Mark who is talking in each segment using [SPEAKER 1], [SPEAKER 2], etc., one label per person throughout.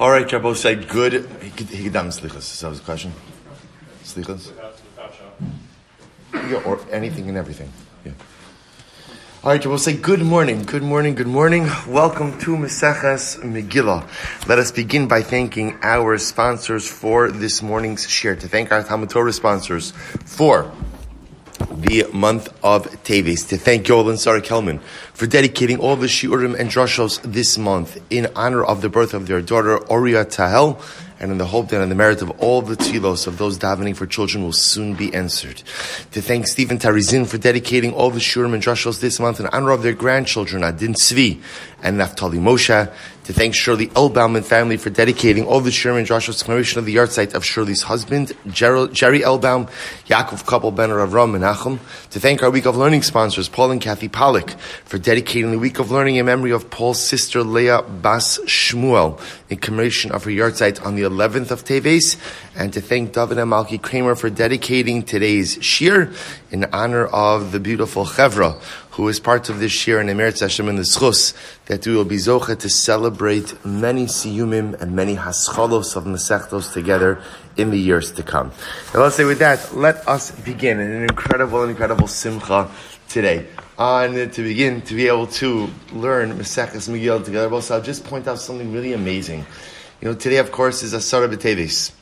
[SPEAKER 1] All right, Rabbi said good. He could Higdam slichas. Is that his question? Slichas? Yeah, or anything and everything. Yeah. All right, we'll say good morning, good morning, good morning. Welcome to Meseches Megillah. Let us begin by thanking our sponsors for this morning's share. To thank our Talmud Torah sponsors for the month of Teves. To thank Yoel and Sarah Kelman for dedicating all the shiurim and drushos this month in honor of the birth of their daughter Oria Tahel and in the hope that in the merit of all the tefillos of those davening for children will soon be answered. To thank Stephen Tarizin for dedicating all the shurim and drushos this month in honor of their grandchildren Adin Svi and Naftali Moshe. To thank Shirley Elbaum and family for dedicating all the shurim and drushos to commemoration of the yahrzeit of Shirley's husband Jerry Elbaum, Yaakov Couple Benner of Ram Menachem. To thank our week of learning sponsors Paul and Kathy Pollock for dedicating the week of learning in memory of Paul's sister Leah Bas Shmuel in commemoration of her yahrzeit on the 11th of Teves, and to thank David and Malki Kramer for dedicating today's shir in honor of the beautiful Chevra, who is part of this shir in Emeretz Hashem in the Schus, that we will be zocha to celebrate many siyumim and many haschalos of Masechtos together in the years to come. Now let's say with that, let us begin in an incredible, incredible simcha today. On to begin to be able to learn Maseches Megillah together. Also, I'll just point out something really amazing. You know, today, of course, is Asara B'Tevis.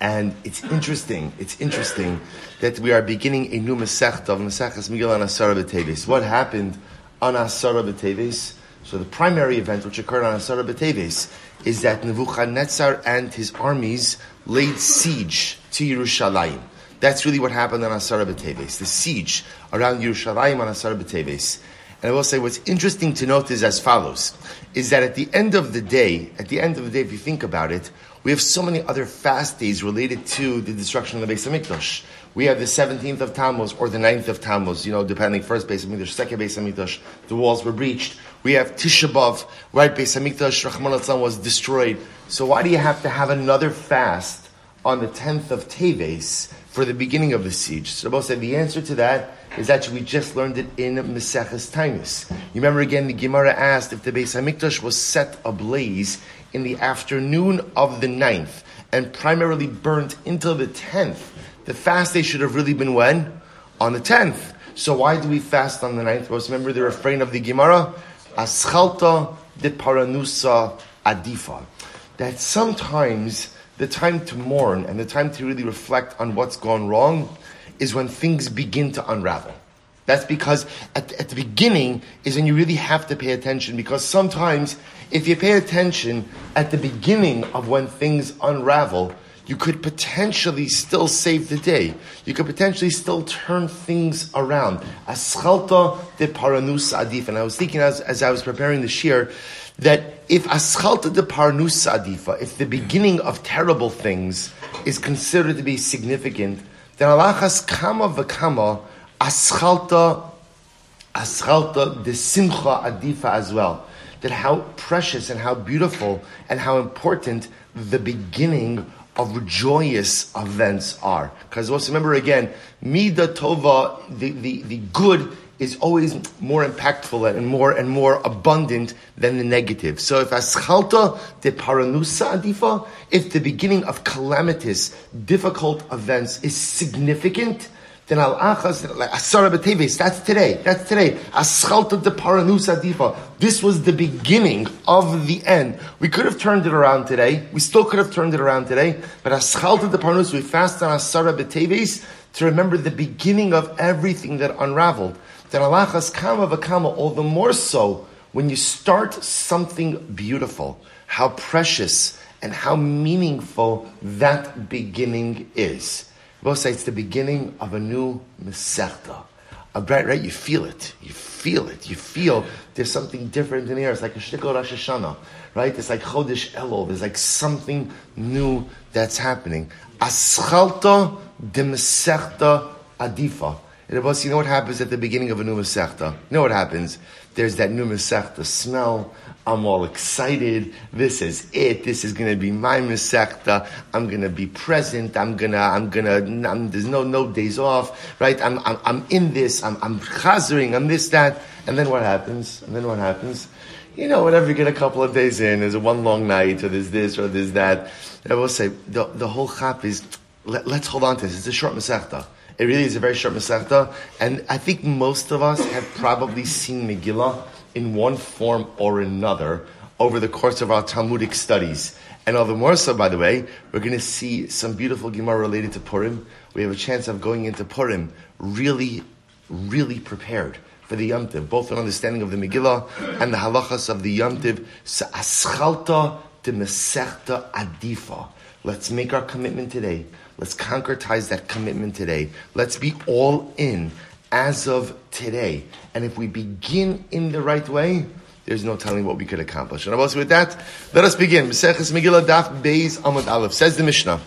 [SPEAKER 1] And it's interesting, it's interesting that we are beginning a new Masechta of Maseches Megillah on Asara B'Tevis. What happened on Asara B'Tevis? So the primary event which occurred on Asara B'Tevis is that Nebuchadnezzar and his armies laid siege to Yerushalayim. That's really what happened on Asara B'Teves, the siege around Yerushalayim on Asara B'Teves. And I will say what's interesting to note is as follows, is that at the end of the day, at the end of the day, if you think about it, we have so many other fast days related to the destruction of the Beis Hamikdash. We have the 17th of Tammuz or the 9th of Tammuz, you know, depending first Beis Hamikdash, second Beis Hamikdash, the walls were breached. We have Tisha B'Av, right? Beis Hamikdash, Rahman was destroyed. So why do you have to have another fast on the 10th of Teves for the beginning of the siege? So Rabbi said the answer to that is actually we just learned it in Meseches Tainis. You remember again, the Gemara asked if the Beis Hamikdash was set ablaze in the afternoon of the ninth and primarily burnt until the tenth. The fast day should have really been when? On the tenth. So why do we fast on the ninth? Well, remember the refrain of the Gemara, Aschalta de Paranusa Adifa. That sometimes the time to mourn and the time to really reflect on what's gone wrong is when things begin to unravel. That's because at, at the beginning is when you really have to pay attention because sometimes if you pay attention at the beginning of when things unravel, you could potentially still save the day. You could potentially still turn things around. Aschalta de paranus adif. And I was thinking as, as I was preparing the shir that if aschalta de paranus adifa, if the beginning of terrible things is considered to be significant, then alachas kama v'kama aschalta, aschalta de simcha adifa as well. That how precious and how beautiful and how important the beginning of joyous events are. Because also remember again, mida tova, the, the, the good is always more impactful and more and more abundant than the negative. So if aschalta de paranusa adifa, if the beginning of calamitous, difficult events is significant, then al achas asara b'teves. That's today. That's today. Aschalta de paranusa adifa. This was the beginning of the end. We could have turned it around today. We still could have turned it around today. But aschalta de paranusa. We fast on asara b'teves to remember the beginning of everything that unraveled then alachas kama v'kama, all the more so when you start something beautiful, how precious and how meaningful that beginning is. Both say it's the beginning of a new Masechta. A bright, right? You feel it. You feel it. You feel there's something different in air. It's like a shtikol Rosh Hashanah, right? It's like Chodesh Elul. There's like something new that's happening. Aschalta de Masechta Adifa. And was, you know what happens at the beginning of a new Masechta? You know what happens? There's that new Masechta smell. I'm all excited. This is it. This is going to be my Masechta. I'm going to be present. I'm going to, I'm going to, I'm, there's no, no days off, right? I'm, I'm, I'm in this. I'm, I'm chazering. I'm this, that. And then what happens? And then what happens? you know, whatever you get a couple of days in, there's one long night, or there's this, or there's that. I will say, the, the whole chap is, let, us hold on to this. It's a short Masechta. It really is a very short Masechta. And I think most of us have probably seen Megillah in one form or another over the course of our Talmudic studies. And all the more so, by the way, we're going to see some beautiful Gemara related to Purim. We have a chance of going into Purim really, really prepared for the Yom Tiv, both an understanding of the Megillah and the halachas of the Yom Tiv. Aschalta de Mesechta Adifa. Let's make our commitment today. Let's concretize that commitment today. Let's be all in as of today. And if we begin in the right way, there's no telling what we could accomplish. And also with that, let us begin. Maseches Megillah Daf Beis Amud Aleph says the Mishnah.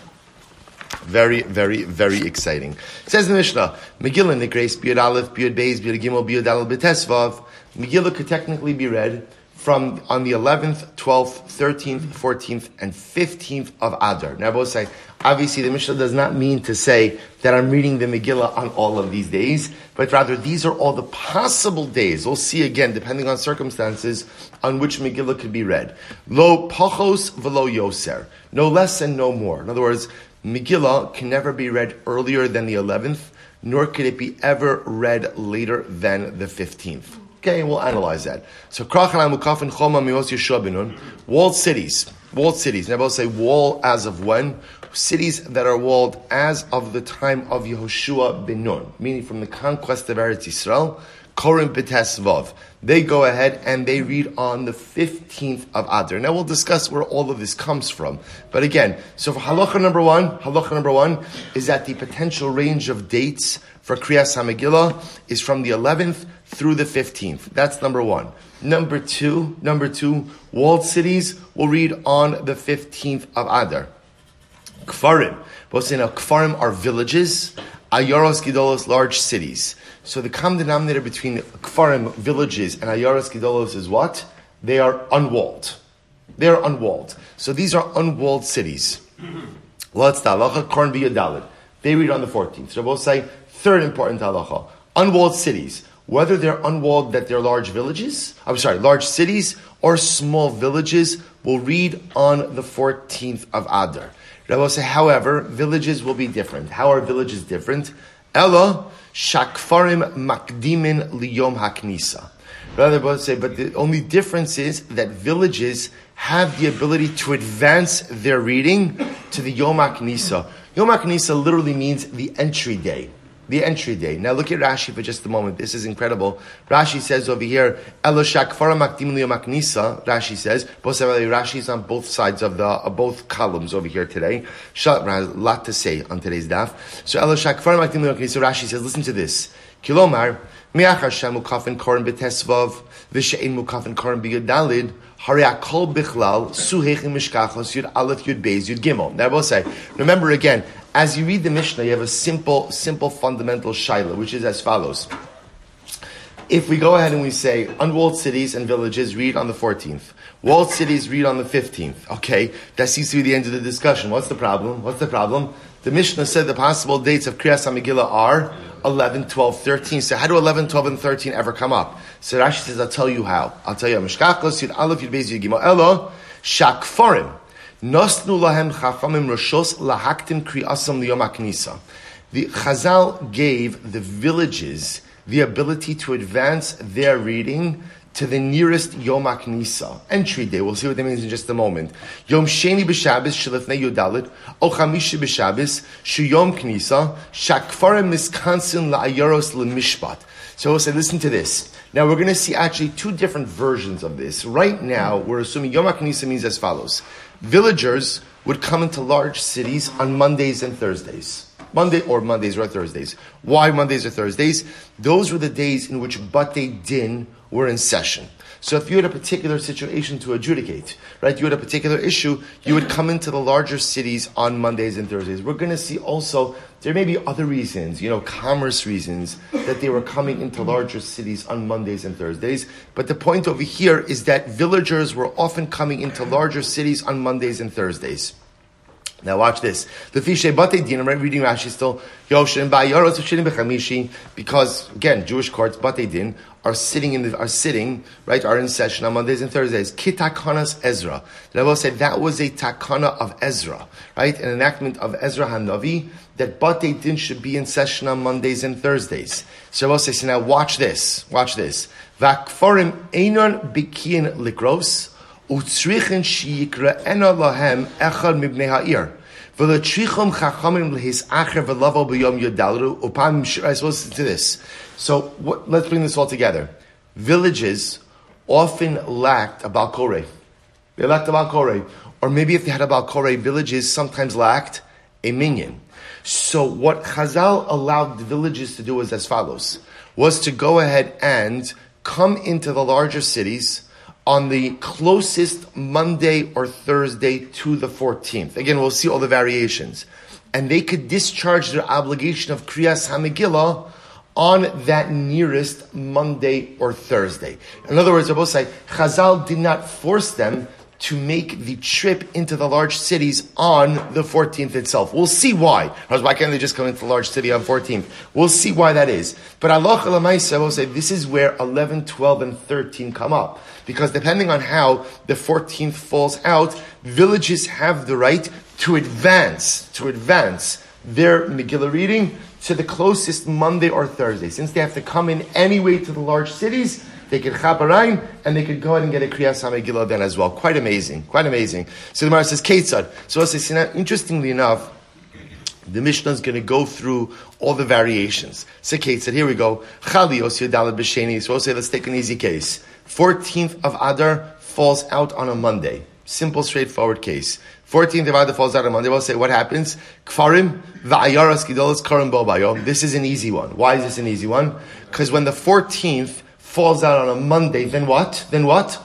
[SPEAKER 1] Very, very, very exciting. Says the Mishnah, Megillah the Grace Biud Aleph Biud Beis Biud Gimel Biud Aleph Betesvav. Megillah could technically be read from on the 11th, 12th, 13th, 14th, and 15th of Adar. Now, will say, obviously, the Mishnah does not mean to say that I'm reading the Megillah on all of these days, but rather these are all the possible days. We'll see again, depending on circumstances, on which Megillah could be read. Lo pachos velo yoser. No less and no more. In other words, Megillah can never be read earlier than the 11th, nor could it be ever read later than the 15th. Okay, we'll analyze that. So, Krachanai Mukafin Choma Mios Yeshua walled cities. Walled cities. And I will say wall as of when? Cities that are walled as of the time of Yehoshua bin Nun, meaning from the conquest of Eretz Yisrael, Korim B'Tesvav. They go ahead and they read on the 15th of Adar. Now we'll discuss where all of this comes from. But again, so for halacha number one, halacha number one is that the potential range of dates for Kriyas HaMegillah is from the 11th through the 15th. That's number one. Number two, number two, walled cities will read on the 15th of Adar. Kfarim. Both say now, Kfarim are villages. Ayaros Gidolos, large cities. So the common denominator between Kfarim, villages, and Ayaros Gidolos is what? They are unwalled. They are unwalled. So these are unwalled cities. What's the halacha? Korn. They read on the 14th. So we'll say, third important halacha. Unwalled cities whether they're unwalled, that they're large villages, I'm sorry, large cities or small villages, will read on the 14th of Adar. Rabbi say, however, villages will be different. How are villages different? Ella shakfarim makdimin liyom haknisa. Rather, say, but the only difference is that villages have the ability to advance their reading to the Yom HaKnisa. Yom HaKnisa literally means the entry day the entry day. Now look at Rashi for just a moment. This is incredible. Rashi says over here, maknisa. Rashi says, Rashi is on both sides of the uh, both columns over here today. A lot to say on today's daf. So maknisa. Rashi says, listen to this. Kilomar miach Hashem mukafin korim betesvav v'she'in mukafin korim b'yudalid. Hari akol bichlal suhechim mishkachos yud aleph yud beis yud gimel. Now I will say, remember again, as you read the Mishnah, you have a simple, simple fundamental shaila, which is as follows. If we go ahead and we say unwalled cities and villages read on the 14th, walled cities read on the 15th, okay, that seems to be the end of the discussion. What's the problem? What's the problem? The Mishnah said the possible dates of Kriyas HaMegillah are 11, 12, 13. So how do 11, 12, and 13 ever come up? So Rashi says, I'll tell you how. I'll tell you. Mishkachos, Yud Aleph, Yud Beis, Yud Gimel, Elo, Shakforim. Nosnu lahem chafamim roshos lahaktim kriasam liyom knisa. The Chazal gave the villages the ability to advance their reading to the nearest Yom HaKnisa, entry day. We'll see what that means in just a moment. Yom Sheni b'Shabbos shelefnei Yodalit, O Chamishi b'Shabbos sheyom Knisa, shakfarim miskansin la'ayoros l'mishpat. So we'll say, listen to this. Now we're going to see actually two different versions of this. Right now, we're assuming Yom HaKnisa means as follows villagers would come into large cities on Mondays and Thursdays. Monday or Mondays or Thursdays. Why Mondays or Thursdays? Those were the days in which Bate Din were in session. So if you had a particular situation to adjudicate, right, you had a particular issue, you would come into the larger cities on Mondays and Thursdays. We're going to see also there may be other reasons, you know, commerce reasons that they were coming into larger cities on Mondays and Thursdays. But the point over here is that villagers were often coming into larger cities on Mondays and Thursdays. Now watch this. The fishe bate din. I'm reading Rashi still. Yoshin ba yaros b'chamishi because again Jewish courts bate din are sitting in the, are sitting, right, are in session on Mondays and Thursdays. Kitakanas Ezra. The Rebbe said that was a takana of Ezra, right? An enactment of Ezra Hanavi that Bate Din should be in session on Mondays and Thursdays. So Rebbe says, so now watch this, watch this. Vakforim einon bikin likros, utzrichen shiyikra ena lahem echad mibnei ha'ir. V'letrichom chachamim lehis acher v'lavo b'yom yodalru upam I suppose to this. So what, let's bring this all together. Villages often lacked a balkore. They lacked a balkore. Or maybe if they had a balkore, villages sometimes lacked a minyan. So what Chazal allowed the villages to do was as follows, was to go ahead and come into the larger cities, on the closest Monday or Thursday to the 14th. Again, we'll see all the variations. And they could discharge their obligation of Kriyas HaMegillah on that nearest Monday or Thursday. In other words, Rabbi say, Chazal did not force them to make the trip into the large cities on the 14th itself. We'll see why. Why can't they just come into the large city on 14th? We'll see why that is. But Allah will say this is where 11, 12, and 13 come up. Because depending on how the 14th falls out, villages have the right to advance, to advance their Megillah reading to the closest Monday or Thursday. Since they have to come in anyway to the large cities, they could chaparayim, and they could go ahead and get a Kriyas HaMegillah then as well. Quite amazing. Quite amazing. So the Gemara says, Ketzad. So say, interestingly enough, the Mishnah is going to go through all the variations. So Ketzad, here we go. Chalios Yodalad B'Sheni. So say, let's take an easy case. 14th of Adar falls out on a Monday. Simple, straightforward case. 14th of Adar falls out on a Monday. We'll say, what happens? Kfarim, Va'ayaras Gidolas Karim Bobayo. This is an easy one. Why is this an easy one? Because when the 14th falls out on a Monday, then what? Then what?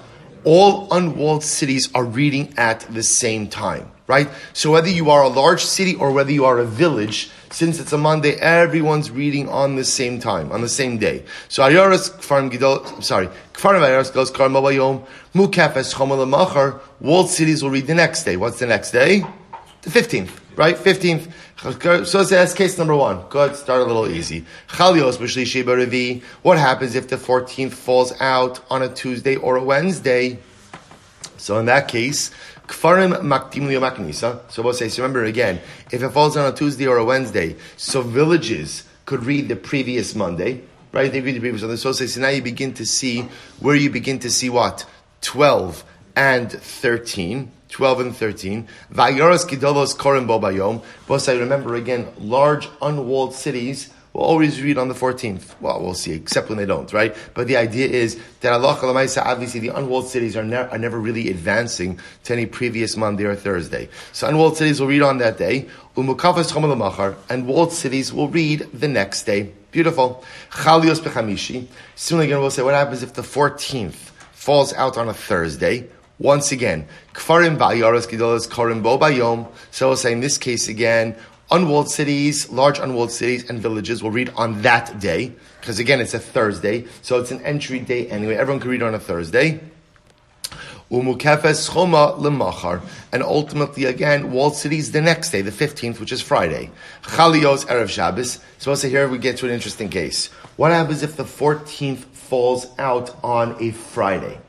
[SPEAKER 1] All unwalled cities are reading at the same time, right? So whether you are a large city or whether you are a village, since it's a Monday, everyone's reading on the same time, on the same day. So Ayaras Kfarim Gidol, sorry, Kfarim Ayaras goes Karim Babayom, Mukafes Machar, walled cities will read the next day. What's the next day? The 15th, right? 15th. So that's case number one. Good, start a little easy. What happens if the 14th falls out on a Tuesday or a Wednesday? So in that case, Kfarim maktim maknisa. So we'll say, so remember again, if it falls on a Tuesday or a Wednesday, so villages could read the previous Monday, right? They read the previous Monday. So say, so now you begin to see where you begin to see what? 12 and 13. 12 and 13. Vayaras kidolos korim bobayom. I remember again, large unwalled cities will always read on the 14th. Well, we'll see, except when they don't, right? But the idea is that Allah obviously the unwalled cities are, ne- are never really advancing to any previous Monday or Thursday. So unwalled cities will read on that day. Umm and walled cities will read the next day. Beautiful. Chalios bechamishi. Similarly, again, we'll say, what happens if the 14th falls out on a Thursday? Once again, Kfarim Ba'yaras Gidolas Karim Bo Bayom. So we'll say in this case again, unwalled cities, large unwalled cities and villages will read on that day, because again it's a Thursday, so it's an entry day anyway. Everyone can read on a Thursday. Umukefes choma lemachar, and ultimately again walled cities the next day, the fifteenth, which is Friday. Chalios erev Shabbos. So also here we get to an interesting case. What happens if the fourteenth falls out on a Friday?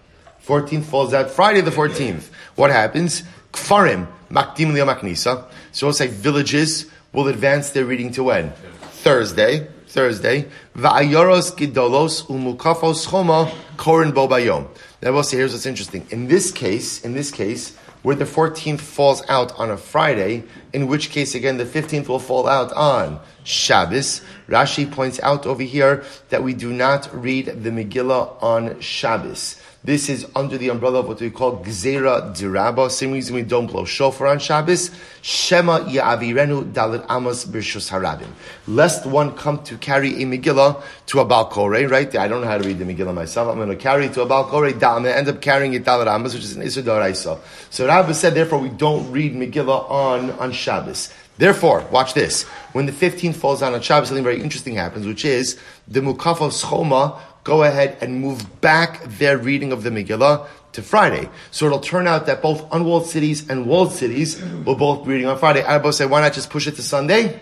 [SPEAKER 1] 14th falls out Friday the 14th. What happens? Kfarim, makdim maknisa. So we'll say villages will advance their reading to when? Thursday. Thursday. Va'ayoros gidolos umukafos choma korin bobayom. Now we'll say here's what's interesting. In this case, in this case, where the 14th falls out on a Friday, in which case again the 15th will fall out on Shabbos. Rashi points out over here that we do not read the Megillah on Shabbos. This is under the umbrella of what we call Gzera Diraba. Same reason we don't blow shofar on Shabbos. Shema Ya'avirenu Dalit Amos Birshus Harabim. Lest one come to carry a Megillah to a Balkore, right? I don't know how to read the Megillah myself. I'm going to carry it to a Balkore. I'm going to end up carrying it Dalit Amos, which is an Isra Daraisa. So Rabbi said, therefore, we don't read Megillah on, on Shabbos. Therefore, watch this. When the 15th falls down on Shabbos, something very interesting happens, which is the Mukaf of Schoma go ahead and move back their reading of the Megillah to Friday. So it'll turn out that both unwalled cities and walled cities will both be reading on Friday. I both say, why not just push it to Sunday?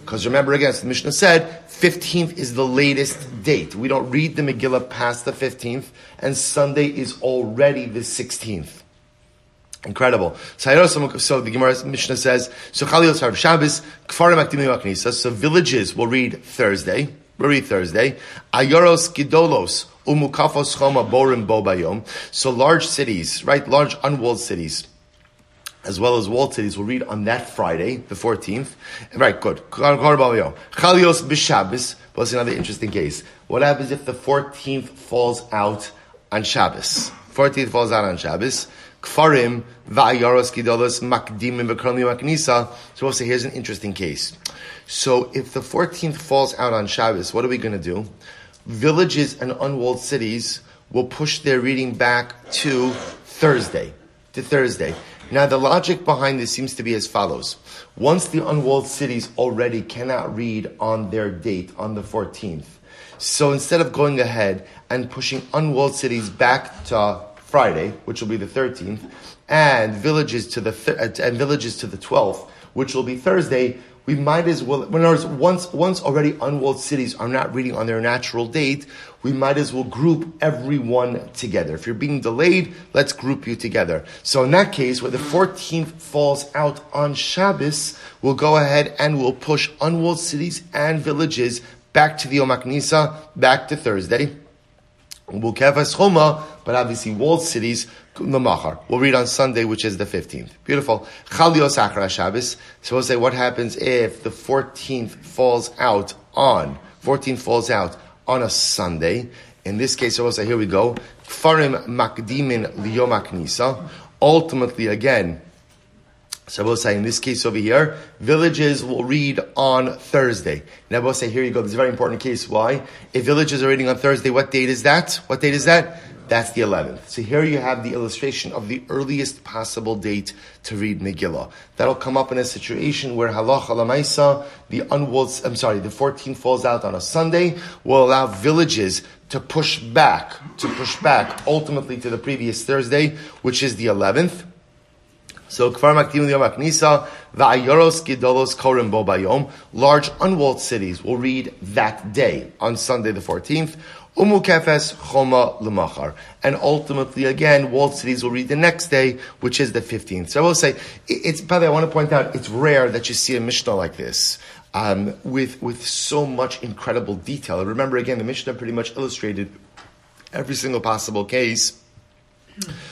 [SPEAKER 1] Because remember again, the Mishnah said 15th is the latest date. We don't read the Megillah past the 15th, and Sunday is already the 16th. Incredible. So the Gemara Mishnah says, so Shabbos, So villages will read Thursday, read Thursday. Ayoros Gidolos, Umukafos Choma Borim Bobayom. So large cities, right? Large unwalled cities as well as walled cities We'll read on that Friday, the 14th. Right, good. Chalios b'Shabbos. It's another interesting case. What happens if the 14th falls out on Shabbos? 14th falls out on Shabbos. Kfarim va'ayaros gidolos makdimim v'kromi maknisa. So we'll say here's an interesting case. So if the 14th falls out on Shabbos, what are we going to do? Villages and unwalled cities will push their reading back to Thursday. To Thursday. Now, the logic behind this seems to be as follows. Once the unwalled cities already cannot read on their date, on the 14th, so instead of going ahead and pushing unwalled cities back to Friday, which will be the 13th, and villages to the th- uh, and villages to the 12th, which will be Thursday, we might as well, when once, once already unwalled cities are not reading on their natural date, we might as well group everyone together. If you're being delayed, let's group you together. So in that case, where the 14th falls out on Shabbos, we'll go ahead and we'll push unwalled cities and villages back to the Yom HaKnisa, back to Thursday. But obviously walled cities. We'll read on Sunday, which is the 15th. Beautiful. Chalios Achra Shabbos. So we'll say what happens if the 14th falls out on, 14th falls out on a Sunday. In this case, so we'll say, here we go. Kfarim Makdimin Liyom Aknisa. Ultimately, again, so we'll say in this case over here, villages will read on Thursday. Now we'll say, here you go, this is a very important case. Why? If villages are reading on Thursday, what date is that? What date is that? That's the 11th. So here you have the illustration of the earliest possible date to read Megillah. That'll come up in a situation where halacha lamaisa, the unwalled, I'm sorry, the 14th falls out on a Sunday, will allow villages to push back, to push back ultimately to the previous Thursday, which is the 11th. So Kfar Makdim Yom Aknisa, Va'ayoros Gidolos Korim Bo Bayom, large unwalled cities will read that day on Sunday the 14th. Umu Kefes Choma Lemachar. And ultimately, again, walled cities will read the next day, which is the 15th. So I will say, it's, by the way, I want to point out, it's rare that you see a Mishnah like this. Um, with, with so much incredible detail. Remember again, the Mishnah pretty much illustrated every single possible case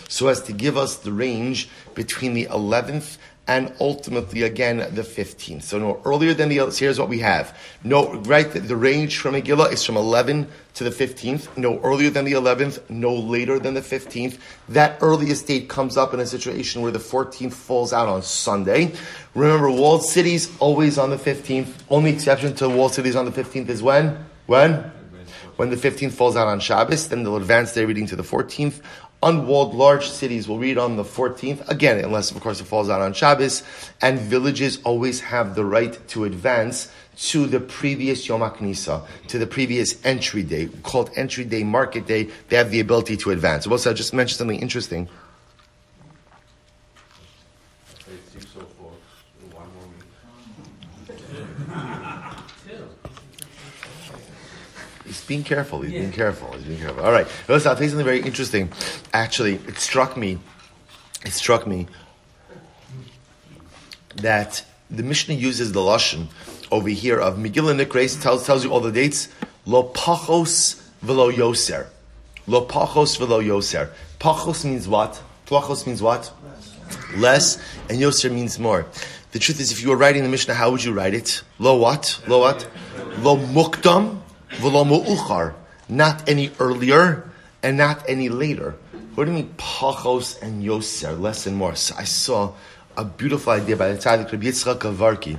[SPEAKER 1] so as to give us the range between the 11th and ultimately again the 15th. So no earlier than the so here's what we have. No right the, the range from Megillah is from 11 to the 15th. No earlier than the 11th, no later than the 15th. That earliest date comes up in a situation where the 14th falls out on Sunday. Remember, walled cities always on the 15th. Only exception to walled cities on the 15th is when? When? When the 15th falls out on Shabbos, then they'll advance their reading to the 14th unwalled large cities will read on the 14th, again, unless of course it falls out on Shabbos, and villages always have the right to advance to the previous Yom HaKnisa, to the previous entry day, called entry day, market day, they have the ability to advance. Also, I just mentioned something interesting. Being careful. He's yeah. being careful. He's being careful. All right. Listen, I'll tell you something very interesting. Actually, it struck me. It struck me that the Mishnah uses the lashon over here of Megillah Nikres tells tells you all the dates. Lo pachos velo yoser. Lo pachos velo yoser. Pachos means what? Pachos means what? Less. Less, and yoser means more. The truth is, if you were writing the Mishnah, how would you write it? Lo what? Lo what? Lo mukdam Not any earlier and not any later. What do you mean pachos and yoser, less and more? So I saw a beautiful idea by the tzaddik Rabbi Yitzchak Avarki.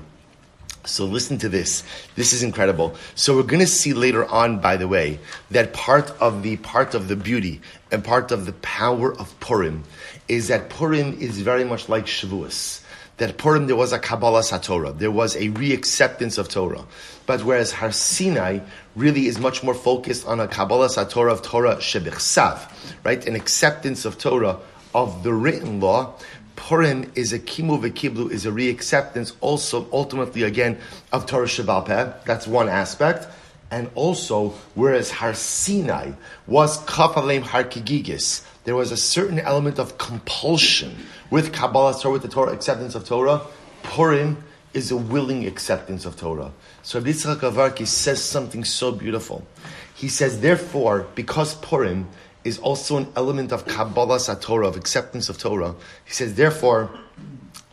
[SPEAKER 1] So listen to this. This is incredible. So we're going to see later on, by the way, that part of the part of the beauty and part of the power of Purim is that Purim is very much like Shavuos. That Purim there was a Kabbalah Satorah, there was a reacceptance of Torah. But whereas Har Sinai really is much more focused on a Kabbalah Satorah of Torah Shebichsav, right? An acceptance of Torah of the written law, Purim is a kimu v'kiblu, is a reacceptance also ultimately again of Torah Shabbat That's one aspect. And also, whereas Har Sinai was kafalem har kigigis, there was a certain element of compulsion with Kabbalah, Torah, with the Torah, acceptance of Torah. Purim is a willing acceptance of Torah. So Rabbi Yitzchak Avarki says something so beautiful. He says, therefore, because Purim is also an element of Kabbalah Torah, of acceptance of Torah, he says, therefore,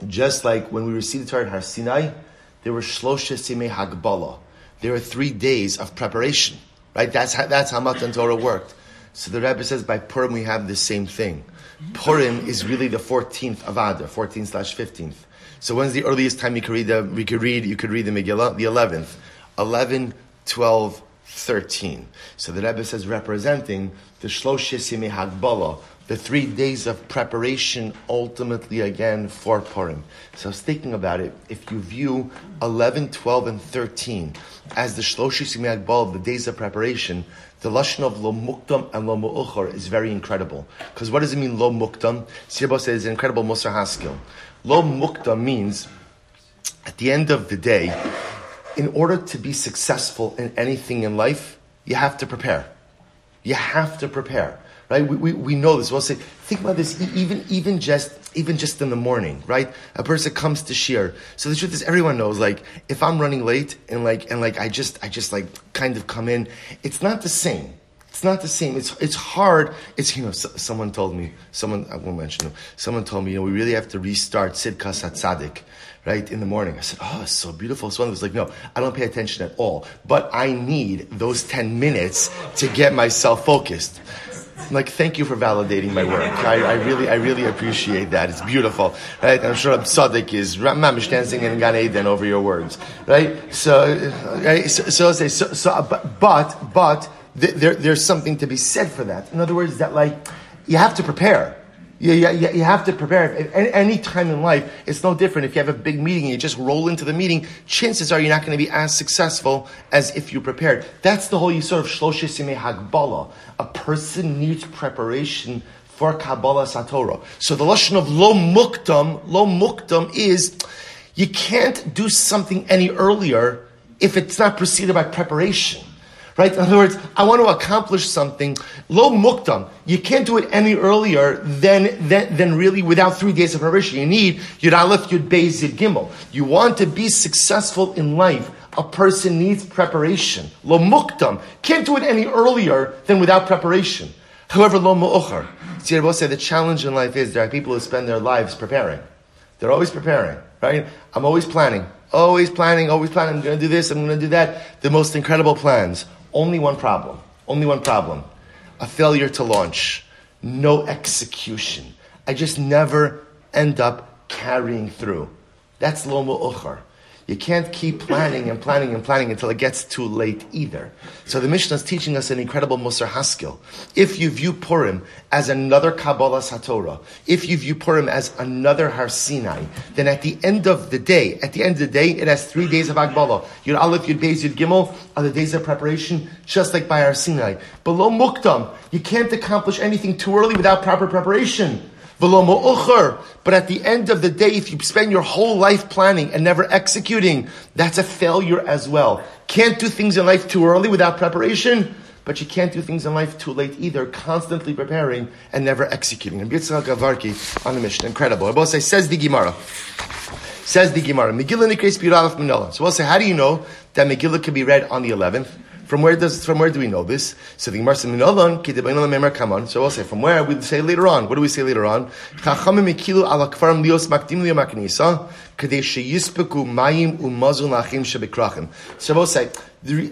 [SPEAKER 1] just like when we received the Torah in Har Sinai, there were Shlosha Simei Hagbala. There were three days of preparation, right? That's how, that's how Matan Torah worked. So the Rebbe says by Purim we have the same thing. Purim is really the 14th of Adar, 14 slash 15th. So when's the earliest time you could read the, we could read, you could read the Megillah? The 11th. 11, 12, 13. So the Rebbe says representing the Shloshis Hagbala, the three days of preparation ultimately again for Purim. So I was thinking about it. If you view 11, 12, and 13 as the Shloshis Hagbala, the days of preparation, the lashon of lo muktam and lo mu'uchar is very incredible. Because what does it mean lo muktam? Sirbo says incredible Musar Haskell. Lo muktam means at the end of the day, in order to be successful in anything in life, you have to prepare. You have to prepare, right? We, we, we know this. We'll say, think about this, even, even just, even just in the morning, right? A person comes to shir. So the truth is, everyone knows, like, if I'm running late and like, and like, I just, I just like kind of come in, it's not the same. It's not the same. It's it's hard. It's you know. So, someone told me. Someone I won't mention. Them, someone told me. You know, we really have to restart Tzidkas Hatzadik right, in the morning. I said, oh, it's so beautiful. So one was like, no, I don't pay attention at all. But I need those 10 minutes to get myself focused. I'm like, thank you for validating my work. I, I, really, I really appreciate that. It's beautiful, right? I'm sure Tzaddik is mamish dancing in Gan Eden over your words, right? So, right? so, so, so, so, so but, but, there, there's something to be said for that. In other words, that like, you have to prepare. You, you, you, have to prepare. Any time in life, it's no different. If you have a big meeting and you just roll into the meeting, chances are you're not going to be as successful as if you prepared. That's the whole you sort of shloshes hagbala. A person needs preparation for Kabbalah Satorah. So the lashon of lo muktam, lo muktam is you can't do something any earlier if it's not preceded by preparation. Right? In other words, I want to accomplish something. Lo muktam. You can't do it any earlier than, than, than really without three days of preparation. You need Yud Aleph, Yud Beis, Yud Gimel. You want to be successful in life. A person needs preparation. Lo muktam. Can't do it any earlier than without preparation. However, lo mu'uchar. See, I say the challenge in life is there are people who spend their lives preparing. They're always preparing, right? I'm always planning. Always planning, always planning. I'm going to do this, I'm going to do that. The most incredible plans. Only one problem. Only one problem. A failure to launch. No execution. I just never end up carrying through. That's lomo uchar. You can't keep planning and planning and planning until it gets too late either. So the Mishnah is teaching us an incredible Musar Haskell. If you view Purim as another Kabbalah Satorah, if you view Purim as another Har Sinai, then at the end of the day, at the end of the day, it has three days of Agbala. Yud Aleph, Yud Beis, Yud Gimel are the days of preparation, just like by Har Sinai. Below Muktam, you can't accomplish anything too early without proper preparation. But at the end of the day, if you spend your whole life planning and never executing, that's a failure as well. Can't do things in life too early without preparation, but you can't do things in life too late either, constantly preparing and never executing. And Yitzchak Avarki on the mission, incredible. Will say, says the Gemara. Says the Gemara. Megillah Nikres Manila. So we'll say, how do you know that Megillah can be read on the 11th? From where does from where do we know this? So the Gemara "Come on." So we'll say from where we say later on. What do we say later on? Chachamim ikilu ala lios makdim mayim umazul nachim. So we'll say.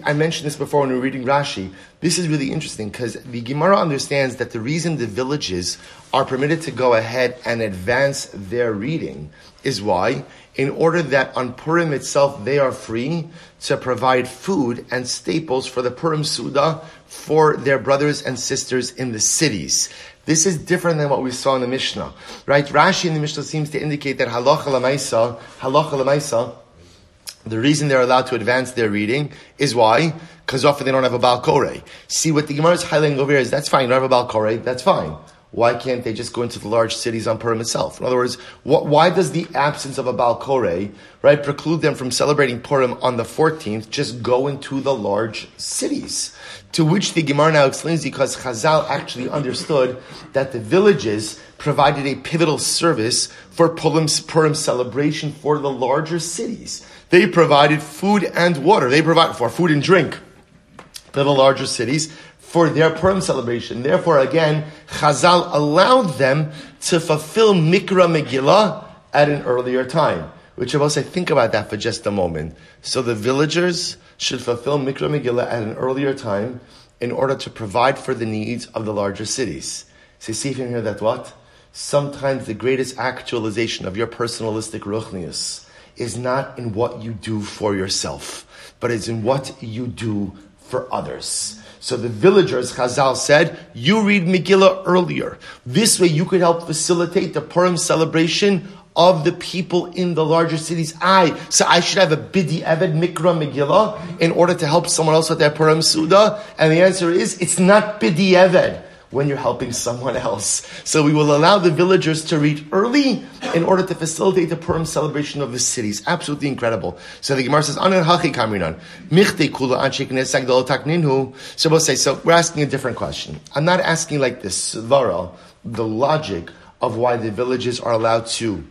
[SPEAKER 1] I mentioned this before when we were reading Rashi. This is really interesting because the Gemara understands that the reason the villages are permitted to go ahead and advance their reading is why in order that on Purim itself they are free to provide food and staples for the Purim Suda for their brothers and sisters in the cities. This is different than what we saw in the Mishnah, right? Rashi in the Mishnah seems to indicate that halacha lamaisa, halacha lamaisa, the reason they're allowed to advance their reading is why? Because often they don't have a Baal See, what the Gemara is highlighting over here is that's fine, you don't have a Baal that's fine. Why can't they just go into the large cities on Purim itself? In other words, what, why does the absence of a Baal Koreh, right, preclude them from celebrating Purim on the 14th? Just go into the large cities. To which the Gemara now explains because Chazal actually understood that the villages provided a pivotal service for Purim's Purim celebration for the larger cities. They provided food and water. They provide for food and drink to the larger cities for their Purim celebration. Therefore, again, Chazal allowed them to fulfill Mikra Megillah at an earlier time. Which I will say, think about that for just a moment. So the villagers should fulfill Mikra Megillah at an earlier time in order to provide for the needs of the larger cities. So you see from here that what? Sometimes the greatest actualization of your personalistic ruchnius is not in what you do for yourself, but is in what you do for others. So the villagers, Chazal said, you read Megillah earlier. This way you could help facilitate the Purim celebration of the people in the larger cities. I, so I should have a bidi eved mikra Megillah in order to help someone else with their Purim Suda? And the answer is, it's not bidi eved when you're helping someone else. So we will allow the villagers to read early in order to facilitate the Purim celebration of the cities. Absolutely incredible. So the Gemara says, Anan hachi kamrinan. Michte kula takninhu. So we'll say, so we're asking a different question. I'm not asking like this, Svara, the logic of why the villages are allowed to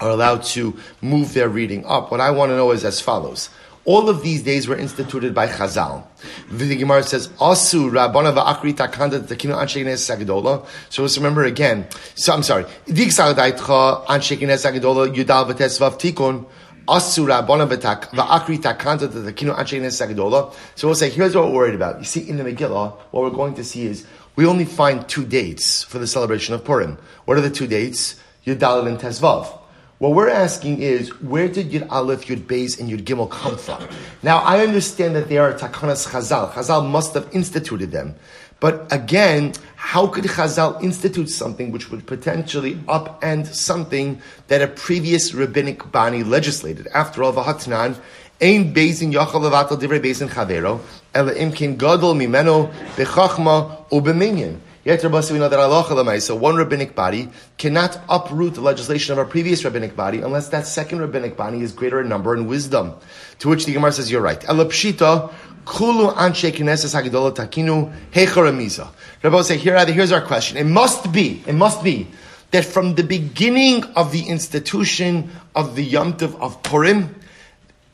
[SPEAKER 1] are allowed to move their reading up. What I want to know is as follows. All of these days were instituted by Chazal. The Gemara says, "Asu Rabbana va'akri takanda takinu ansheiknes sagdola." So let's remember again. So I'm sorry. Dik sagdaitcha ansheiknes sagdola yudal v'tesvav tikun. Asu Rabbana va'akri takanda takinu ansheiknes sagdola. So we'll say, here's what we're worried about. You see, in the Megillah, what we're going to see is we only find two dates for the celebration of Purim. What are the two dates? Yudal and Tesvav. What we're asking is, where did Yud Aleph, Yud Beis, and Yud Gimel come from? Now, I understand that they are takanas Chazal. Chazal must have instituted them. But again, how could Chazal institute something which would potentially upend something that a previous rabbinic bani legislated? After all, v'hatnan, ein bezin yachal levatal divrei bezin chavero, ela imkin gadol mimeno bechachma ubeminyan. Yet we know that Allah so one rabbinic body cannot uproot the legislation of a previous rabbinic body unless that second rabbinic body is greater in number and wisdom. To which the Gemara says, you're right. Elapshita, kulu anshe hagedola takinu hecharamiza. Rabbi say, here, here's our question. It must be, it must be that from the beginning of the institution of the Yom Tov of Purim,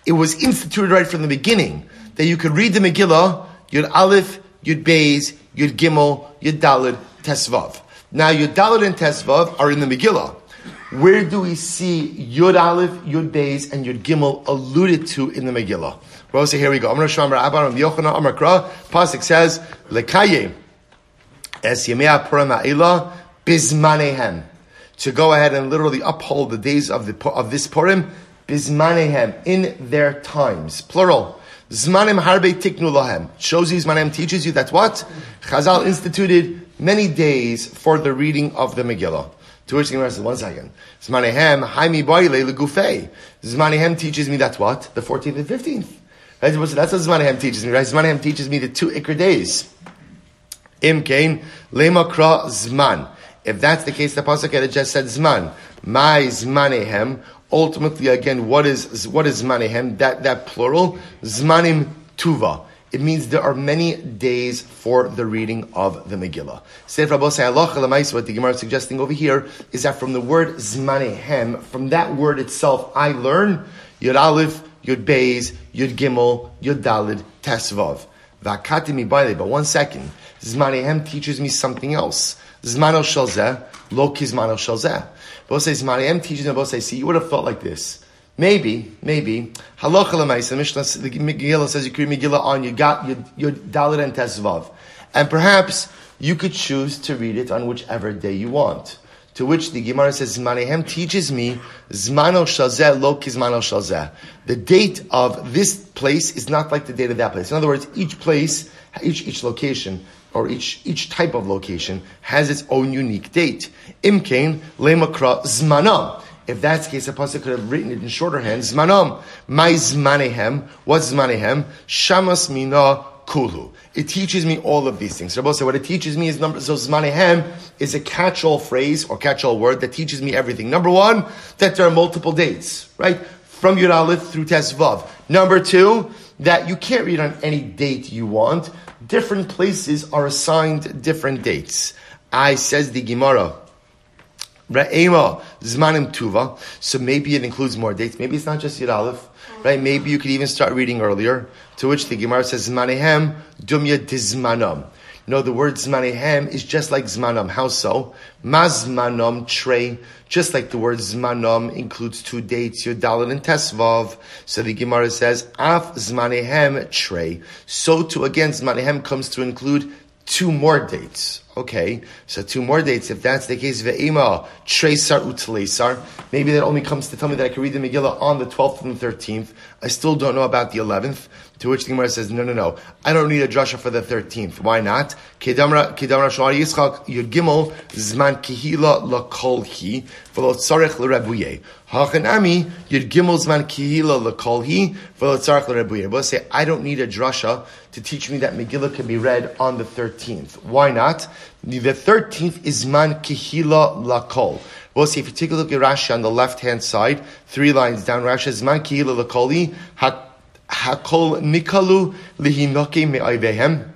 [SPEAKER 1] it was instituted right from the beginning that you could read the Megillah, Yud Aleph, Yud Beis, Yud Gimel, Yud Dalid, Tesvav. Now Yud Dalid and Tesvav are in the Megillah. Where do we see Yud Aleph, Yud Beis, and Yud Gimel alluded to in the Megillah? Well, so here we go. Amar Shaman bar Abba Yochanan Amar Kra. Pasuk says Lekaye Es Yemei Purim Ha'ila Bizmanehem. To go ahead and literally uphold the days of the of this Purim Bizmanehem in their times, plural. Zmanim harbe tiknu lahem. Shows you Zmanim teaches you that what? Chazal instituted many days for the reading of the Megillah. To which the Gemara says, one second. Zmanehem haimi boile legufei. Zmanehem teaches me that what? The 14th and 15th. Right? That's what Zmanehem teaches me, right? Zmanehem teaches me the two Ikr days. Imkain lema kra zman. If that's the case, the pasuk had just said zman. My zmanehem ultimately, again, what is what is zmanim? That that plural zmanim tuva. It means there are many days for the reading of the Megillah. Sefer Rabbosai what the Gemara is suggesting over here is that from the word zmanehem, from that word itself, I learn Yud Aleph, Yud Beis, Yud Gimel, Yud Dalid, Tesvav. Vakati But one second, zmanehem teaches me something else. Zmano shalzeh, lo kizmano shalzeh. Both say Mariam teaches and both say, see, you would have thought like this. Maybe, maybe. Halacha l'maisa, Mishnah, the Megillah says you can read Megillah on, you got your, your Dalit and Tesvav. And perhaps you could choose to read it on whichever day you want. To which the Gemara says, Zmanehem teaches me, Zmano Shazeh lo kizmano Shazeh. The date of this place is not like the date of that place. In other words, each place, each, each location or each, each type of location has its own unique date. Imkain lemakra zmanam. If that's the case, a pasuk could have written it in shorter hand. Zmanam, my zmanehem. What's zmanehem? Shamas mina kulu. It teaches me all of these things. Rabbi said, what it teaches me is number, so zmanehem is a catch-all phrase or catch-all word that teaches me everything. Number one, that there are multiple dates, right? From Yud through Tesvav. Number two, that you can't read on any date you want. Different places are assigned different dates. I says the Gemara. Re'ema zmanim tuva. So maybe it includes more dates. Maybe it's not just Yud Aleph, right? Maybe you could even start reading earlier. To which the Gemara says zmanehem dumya dizmanam. No, the word zmanehem is just like zmanam. How so? Mazmanam trey. Just like the word zmanam includes two dates, Yodalin and Tesvav. So the Gemara says, af zmanehem trey. So too again, zmanehem comes to include two more dates. Okay, so two more dates. If that's the case, ve'ema tresar utlesar. Maybe that only comes to tell me that I can read the Megillah on the 12th and the 13th. I still don't know about the 11th. To which the Gemara says, no, no, no. I don't need a drasha for the 13th. Why not? Kedamra Gimel Zman Yud Gimel Zman Tzarech L'Rebuye. But say, I don't need a drasha to teach me that Megillah can be read on the 13th. Why not? The 13th is Man Kihila Lakol. We'll see if you take a look at Rashi on the left hand side, three lines down, Rashi says Man Kihila Lakoli Hakol Nikalu Lihinoke Me'ayvehem.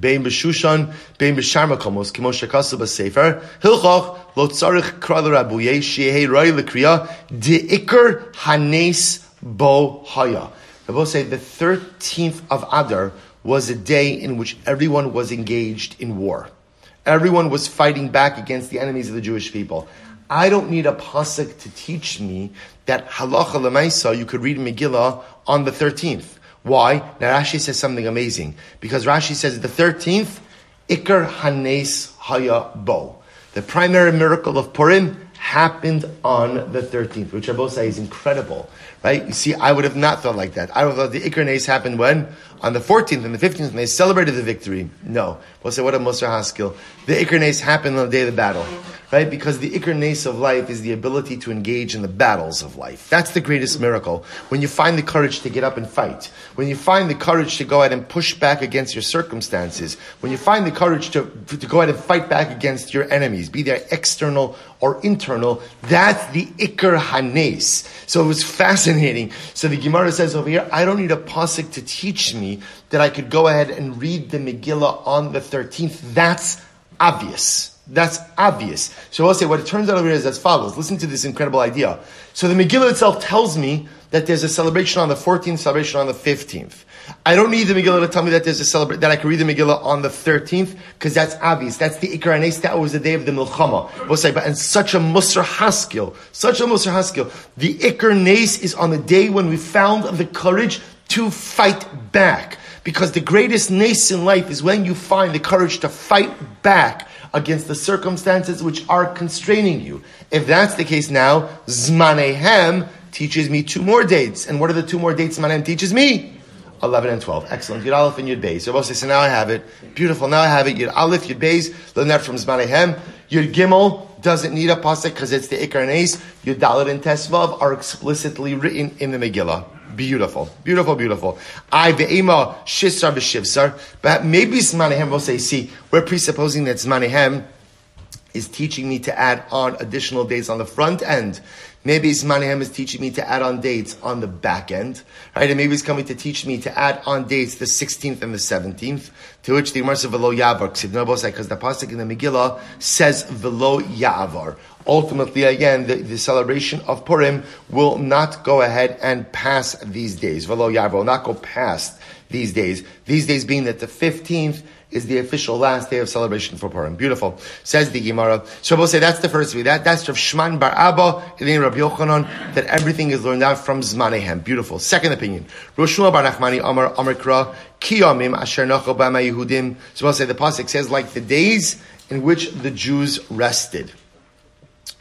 [SPEAKER 1] Bein b'shushan, bein b'sharma komos, kimo shekasu b'sefer, hilchoch, lo tzarich kra l'rabuye, shehei roi l'kriya, de'ikr hanes bo haya. Rabbi say the 13th of Adar was a day in which everyone was engaged in war. Everyone was fighting back against the enemies of the Jewish people. I don't need a pasuk to teach me that halacha lemaisa you could read Megillah on the 13th. Why? Now Rashi says something amazing. Because Rashi says the 13th, Iker Hanes Haya Bo. The primary miracle of Purim happened on the 13th, which I both say is incredible. Right? You see, I would have not thought like that. I would have thought the Iker Nes happened when? On the 14th and the 15th, and they celebrated the victory. No. We'll say, what a Musar Haskell. The Iker Nes happened on the day of the battle right? Because the nace of life is the ability to engage in the battles of life. That's the greatest miracle. When you find the courage to get up and fight, when you find the courage to go ahead and push back against your circumstances, when you find the courage to, to go ahead and fight back against your enemies, be they external or internal, that's the ikr hanes. So it was fascinating. So the Gemara says over here, I don't need a pasuk to teach me that I could go ahead and read the Megillah on the 13th. That's obvious. That's obvious. So I'll say what it turns out over here is as follows. Listen to this incredible idea. So the Megillah itself tells me that there's a celebration on the 14th, celebration on the 15th. I don't need the Megillah to tell me that there's a celebration, that I can read the Megillah on the 13th, because that's obvious. That's the Ikar Anes, that was the day of the Milchama. We'll say, but, and such a Musar Haskil, such a Musar Haskil. The Ikar Nes is on the day when we found the courage to fight back. Because the greatest nace in life is when you find the courage to fight back against the circumstances which are constraining you. If that's the case now, Zmanehem teaches me two more dates. And what are the two more dates Zmanehem teaches me? 11 and 12. Excellent. Yud Aleph and Yud Beis. So say, so now I have it. Beautiful. Now I have it. Yud Aleph, Yud Beis. Learn that from Zmanehem. Yud Gimel doesn't need a pasuk because it's the Ikar Nes. Yud Dalet and Tesvav are explicitly written in the Megillah. Beautiful, beautiful, beautiful. I ve'ema shisar b'shivsar. But maybe Zmanehem will say, see, we're presupposing that Zmanehem is teaching me to add on additional days on the front end. Maybe Zmanehem is teaching me to add on dates on the back end, right? And maybe he's coming to teach me to add on dates the 16th and the 17th, to which the says, Velo Yavar, because the Pasuk in the Megillah says Velo Yavar ultimately, again, the, the, celebration of Purim will not go ahead and pass these days. Velo Yav will not go past these days. These days being that the 15th is the official last day of celebration for Purim. Beautiful. Says the Gemara. So we'll say that's the first way. That, that's Rav Shaman Bar Abba, Elin Rabbi Yochanan, that everything is learned out from Zmanehem. Beautiful. Second opinion. Rosh Bar Nachmani Amar Amar Kra, Kiyamim Asher Nacho Bama Yehudim. So we'll say the Pasuk says like the days in which the Jews rested.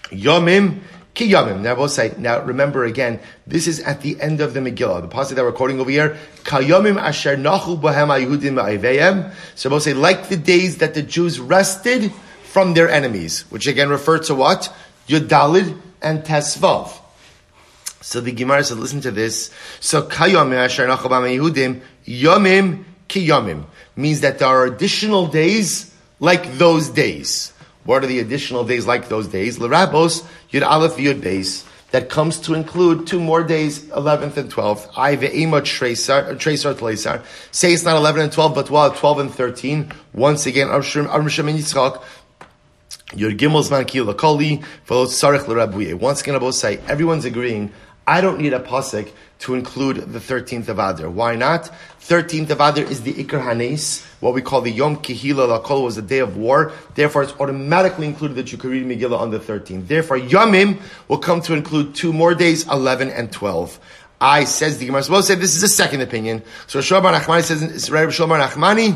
[SPEAKER 1] Yomim Ki Yomim. Now we'll say, now remember again, this is at the end of the Megillah. The passage that we're quoting over here, Kayomim Asher Nachu Bohem Ayudim Ma'iveyem. So we'll say, like the days that the Jews rested from their enemies, which again refer to what? Yudalid and Tesvav. So the Gemara said, listen to this. So Kayomim Asher Nachu Bohem Ayudim, Yomim kiyamim means that there are additional days like those days. What are the additional days like those days? L'rabos yud aleph yud beis that comes to include two more days, 11th and 12th. I ve'ema tresar tleisar. Say it's not 11 and 12, but 12 and 13. Once again, Arshim and Yitzchak. Your Gimel Zman Ki Lakoli, follows Sarich L'Rabuye. Once again, I both say, everyone's agreeing I don't need a pasuk to include the 13th of Adar. Why not? 13th of Adar is the Ikar Hanes, what we call the Yom Kihila Lakol was the day of war. Therefore, it's automatically included that you can read Megillah on the 13th. Therefore, Yomim will come to include two more days, 11 and 12. I says the Gemara. Well, say this is a second opinion. So Shlomo Nachmani says, Rabbi Shlomo Nachmani,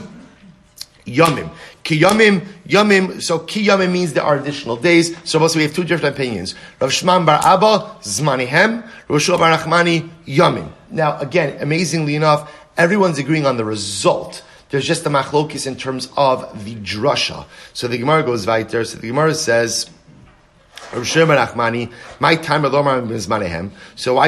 [SPEAKER 1] Yomim. Ki Yomim, Yomim, so Ki Yomim means there are additional days. So we have two different opinions. Rav Shaman Bar Abba, Zmanihem, Rav Shua Bar Nachmani, Yomim. Now, again, amazingly enough, everyone's agreeing on the result. There's just a machlokis in terms of the drasha. So the Gemara goes weiter. So the Gemara says, So why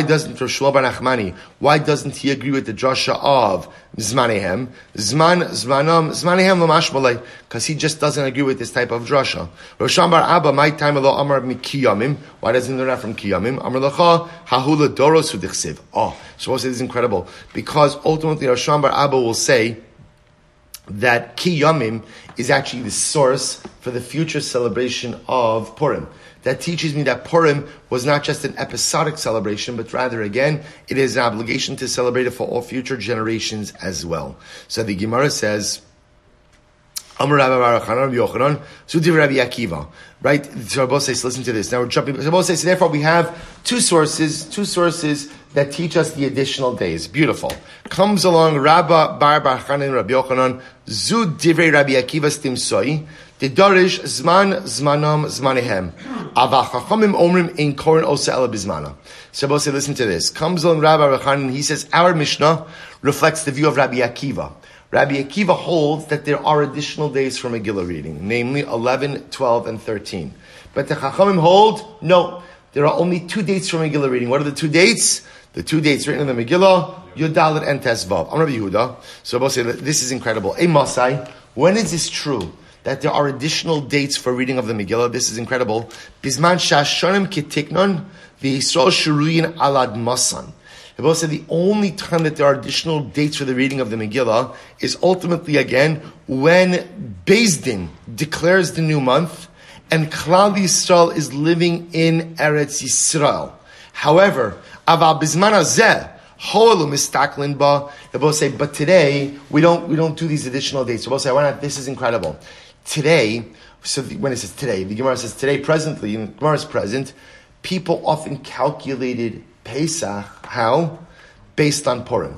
[SPEAKER 1] doesn't Rosh Nachmani? Why doesn't he agree with the drasha of Zmanehem? Zman Zmanam Zmanehem Lamashmalei because he just doesn't agree with this type of drasha. Rosh Bar Abba my time Amar Mikiyamim. Why doesn't he learn from Kiyamim? Amar Lacha Hahula Doros Udichsiv. Oh, so this is incredible because ultimately Rosh Bar Abba will say that Kiyamim is actually the source for the future celebration of Purim that teaches me that Purim was not just an episodic celebration, but rather, again, it is an obligation to celebrate it for all future generations as well. So the Gemara says, Amar Rabbi Yochanan, Sudiv Rabbi Akiva. Right? So Rabbi says, listen to this. Now we're jumping. So Rabbi says, therefore we have two sources, two sources that teach us the additional days. Beautiful. Comes along Rabbi Bar Bachanan Rabbi Yochanan, Zud Divrei Rabbi Akiva Stimsoi, the Darish Zman Zmanam Zmanehem. Avachachamim Omrim in Korin Osa Ela. So Rabbi says, listen to this. Comes along Rabbi Bar Chanan, he says, our Mishnah reflects the view of Rabbi Akiva. Rabbi Akiva holds that there are additional days for Megillah reading, namely 11, 12, and 13. But the Chachamim hold, no, there are only two dates for Megillah reading. What are the two dates? The two dates written in the Megillah, Yudalit and Tesvav. I'm Rabbi Yehuda. So Rabbi say, this is incredible. A Masai, when is this true? That there are additional dates for reading of the Megillah. This is incredible. Bisman Shashonim Kitiknon, the Yisrael Shuruyin Alad Masan. Rabbi said the only time that there are additional dates for the reading of the Megillah is ultimately again when Beis Din declares the new month and Klal Yisrael is living in Eretz Yisrael. However, Aval Bizman Azeh, Ho'elu mistaklin ba. They both say, but today we don't we don't do these additional dates. So both say, why not? This is incredible. Today, so the, when it says today, the Gemara says today presently, Gemara is present. People often calculated Pesach, how? Based on Purim.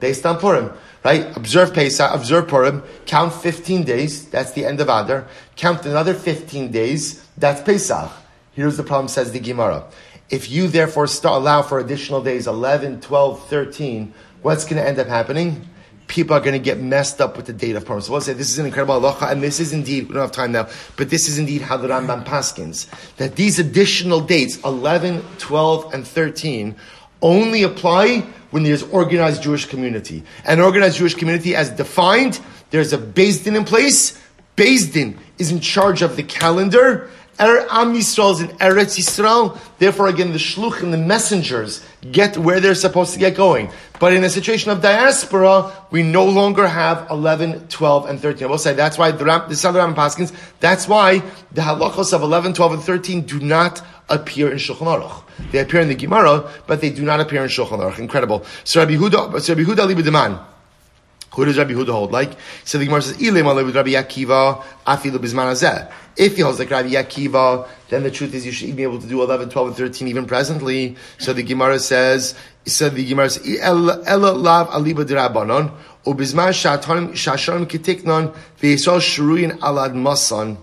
[SPEAKER 1] Based on Purim. Right? Observe Pesach, observe Purim, count 15 days, that's the end of Adar. Count another 15 days, that's Pesach. Here's the problem, says the Gemara. If you therefore start, allow for additional days, 11, 12, 13, what's going to end up happening? People are going to get messed up with the date of Purim. So we'll say this is an incredible halacha, and this is indeed, we don't have time now, but this is indeed how the Rambam paskins. That these additional dates, 11, 12, and 13, only apply when there's organized Jewish community. An organized Jewish community, as defined, there's a Din in place. Din is in charge of the calendar. Er Am Yisrael is in Eretz Yisrael. Therefore, again, the shluch and the messengers get where they're supposed to get going. But in a situation of diaspora, we no longer have 11, 12, and 13. I will say that's why the, Ram, the Son of Paskins, that's why the halachos of 11, 12, and 13 do not appear in Shulchan Aruch. They appear in the Gemara, but they do not appear in Shulchan Aruch. Incredible. So Rabbi Huda, so Rabbi Huda Libidaman. Who does Rabbi Huda hold like? So the Gemara says, Ilem with Rabbi Akiva, afilu bizman If he holds like Rabbi Akiva, then the truth is you should be able to do 11, 12, and 13 even presently. So the Gemara says, so the Gemara says, Ella lav aliba dirabanon, ubizman shashanim kitiknon, v'yisrael shuruyin alad masan,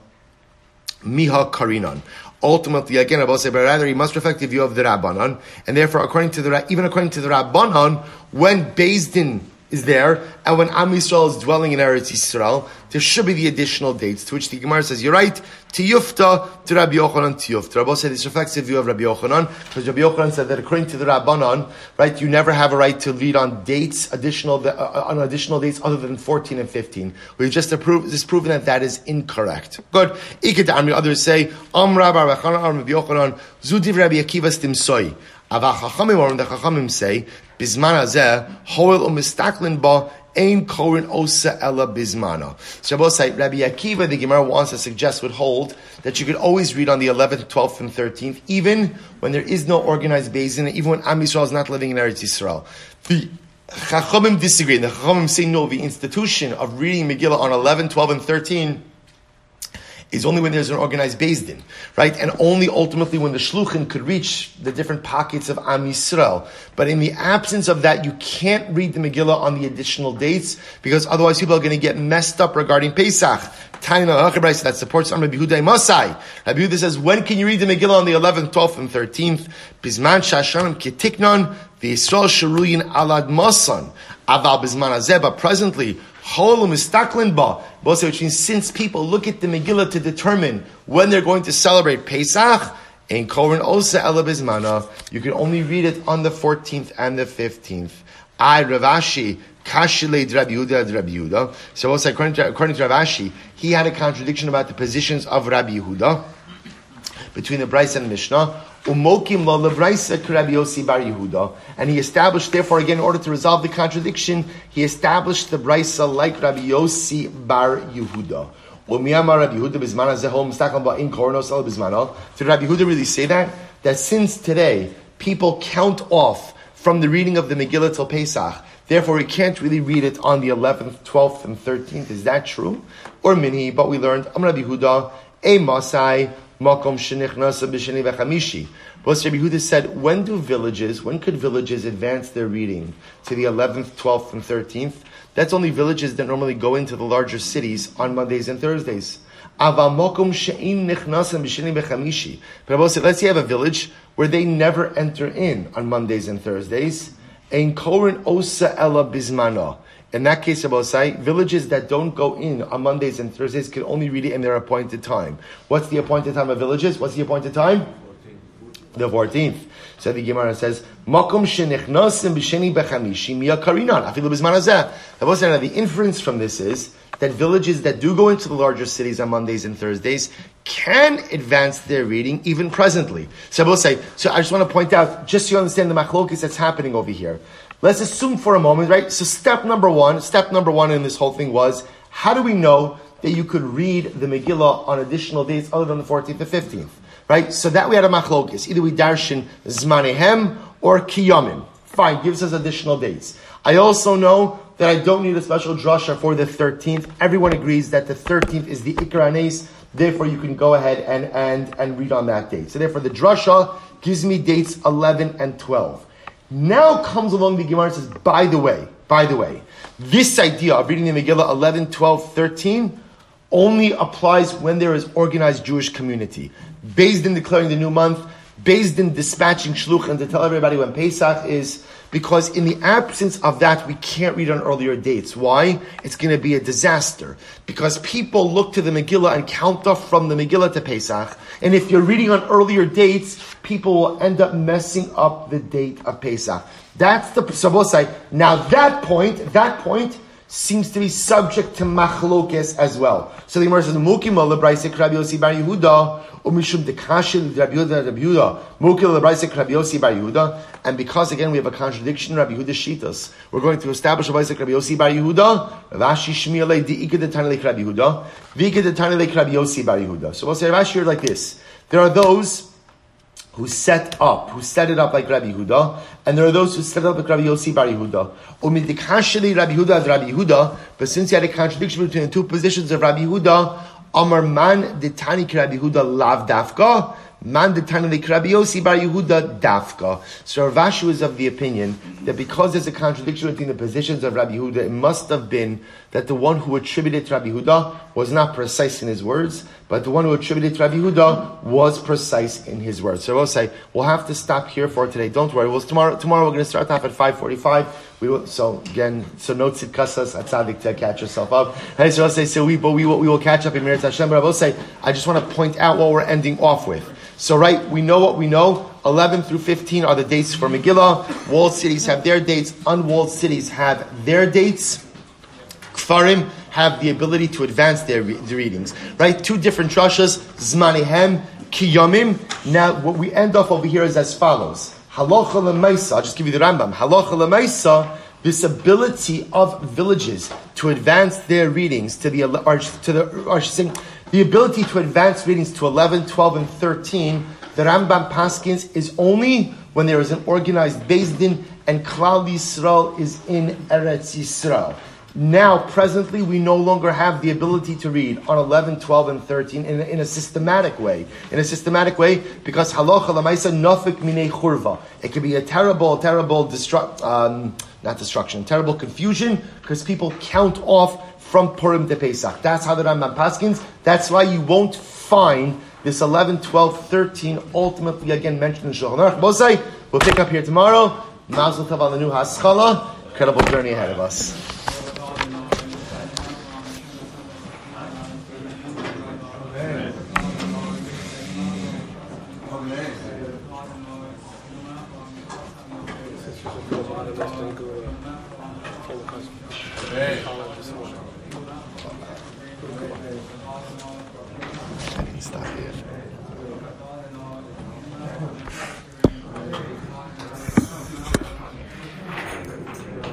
[SPEAKER 1] miha karinon. Ultimately, again, Abba say, but rather he must reflect the view of the Rabbanon, and therefore, according to the even according to the Rabbanon, when Beis Din is there and when Am Yisrael is dwelling in Eretz Yisrael, there should be the additional dates, to which the Gemara says, you're right, Tiyufta to Rabbi Yochanan Tiyufta. Rabbi said this reflects the view of Rabbi Yochanan, because Rabbi Yochanan said that according to the Rabbanon, right, you never have a right to read on dates, additional, uh, on additional dates other than 14 and 15. We've just approved, just proven that that is incorrect. Good. Iked others say, Am Rabbi Rabbi Yochanan, Zudiv Rabbi Akiva Stimsoi. Ava Chachamim, or the Chachamim say, Bisman Azeh, Hoel Umistaklin Ba, Ein Korin Osa Ella Bismana. Shabbosai, Rabbi Akiva, the Gemara wants to suggest, would hold that you could always read on the 11th, 12th, and 13th, even when there is no organized basin, even when Am Yisrael is not living in Eretz Yisrael. The Chachamim disagree. The Chachamim say no, the institution of reading Megillah on 11, 12, and 13 is only when there's an organized Din, right? And only ultimately when the Shluchim could reach the different pockets of Am Yisrael. But in the absence of that, you can't read the Megillah on the additional dates because otherwise people are going to get messed up regarding Pesach. Taina that supports Rabbi Yehuda Masai. Rabbi Yehuda says, when can you read the Megillah on the 11th, 12th, and 13th? Bisman Shashanim Kitiknon, the Yisrael Sharuyin Alad Masan. Aval Bisman Azeh, but presently, Ba, which means since people look at the Megillah to determine when they're going to celebrate Pesach, in Koren Osa Elabizmana, you can only read it on the 14th and the 15th. I, Rav Ashi, Kashile Rabbi Yehuda. So according to, according to Rav Ashi, he had a contradiction about the positions of Rabbi Yehuda between the Braisa and Mishnah. Umokim lo lebraisa Rabbi Yossi bar Yehuda, and he established, therefore, again, in order to resolve the contradiction, he established the brisa like Rabbi Yossi bar Yehuda. Yehuda Did Rabbi Yehuda really say that? That since today people count off from the reading of the Megillah till Pesach, therefore we can't really read it on the 11th, 12th, and 13th. Is that true? Or mini? But we learned Am Rabbi Yehuda, a Masai. Makom V'Chamishi. But Rabbi Yehuda said, when do villages, when could villages advance their reading to the 11th, 12th, and 13th? That's only villages that normally go into the larger cities on Mondays and Thursdays. But Rabbi said, let's say you have a village where they never enter in on Mondays and Thursdays. Ein Korin Osa Ella Bismana. In that case, of Abosai, villages that don't go in on Mondays and Thursdays can only read it in their appointed time. What's the appointed time of villages? What's the appointed time? 14th. The 14th. So the Gemara says, b'sheni b'chamishi miya karinan, afilu. The inference from this is that villages that do go into the larger cities on Mondays and Thursdays can advance their reading even presently. So I will say, so I just want to point out, just so you understand the machlokis that's happening over here. Let's assume for a moment, right? So step number one, step number one in this whole thing was, how do we know that you could read the Megillah on additional dates other than the 14th and 15th? Right? So that we had a machlokis. Either we darshan zmanehem or kiyamim. Fine, gives us additional dates. I also know that I don't need a special drasha for the 13th. Everyone agrees that the 13th is the Ikra therefore you can go ahead and, and, and read on that date. So therefore the drasha gives me dates 11 and 12. Now comes along the Gemara and says, by the way, by the way, this idea of reading the Megillah 11, 12, 13 only applies when there is organized Jewish community. Beis Din declaring the new month, Beis Din dispatching shluchim to tell everybody when Pesach is, because in the absence of that, we can't read on earlier dates. Why? It's going to be a disaster. Because people look to the Megillah and count off from the Megillah to Pesach. And if you're reading on earlier dates, people will end up messing up the date of Pesach. That's the Sabosai. Now that point, that point seems to be subject to machlokes as well. So the Gemara says, "Mukim lebraisek Rabbi Yossi bar Yehuda, umishum dekashil Rabbi Yehuda Rabbi Yehuda, mukim lebraisek Rabbi Yossi bar Yehuda." And because again we have a contradiction, Rabbi Yehuda shitas, we're going to establish a lebraisek Rabbi Yossi bar Yehuda, Rashi shmiele diiked detanilek Rabbi Yehuda, viked detanilek Rabbi Yossi bar Yehuda. So we'll say Rashi like this: There are those who set up, who set it up like Rabbi Huda, and there are those who set it up like Rabbi Yossi Bar Yehuda. Rabbi Huda as Rabbi Huda, but since he had a contradiction between the two positions of Rabbi Huda, Amar man ditani Rabbi Yehuda lav dafka, Man de Rabbi Yossi Yehuda dafka. So Rav Ashi is of the opinion that because there's a contradiction between the positions of Rabbi Yehuda, it must have been that the one who attributed to Rabbi Yehuda was not precise in his words, but the one who attributed to Rabbi Yehuda was precise in his words. So we'll say we'll have to stop here for today. Don't worry. We'll tomorrow. Tomorrow we're going to start off at five forty-five. We will, so again, so no Tzidkas Hatzadik to catch yourself up. Hey, so I'll say so we, but we will, we will catch up in Meretz Hashem. But I will say I just want to point out what we're ending off with. So, right, we know what we know. 11 through 15 are the dates for Megillah. Walled cities have their dates. Unwalled cities have their dates. Kfarim have the ability to advance their, re- readings. Right? Two different drashas. Zmanihem, Kiyamim. Now, what we end off over here is as follows. Halacha lemaisa. I'll just give you the Rambam. Halacha lemaisa this ability of villages to advance their readings to the or, to the or the ability to advance readings to 11, 12, and 13, the Rambam Paskins is only when there is an organized Din and Klal Yisrael is in Eretz Yisrael. Now, presently, we no longer have the ability to read on 11, 12, and 13 in a, in a systematic way. In a systematic way, because halacha lamaisa nafik minei churva. It can be a terrible, terrible destruct, um, not destruction, terrible confusion, because people count off from Purim to Pesach. That's how the Rambam Paskins. That's why you won't find this 11, 12, 13 ultimately again mentioned in Shulchan Aruch. We'll pick up here tomorrow. Mazel tov on the new Haskalah. Incredible journey ahead of us.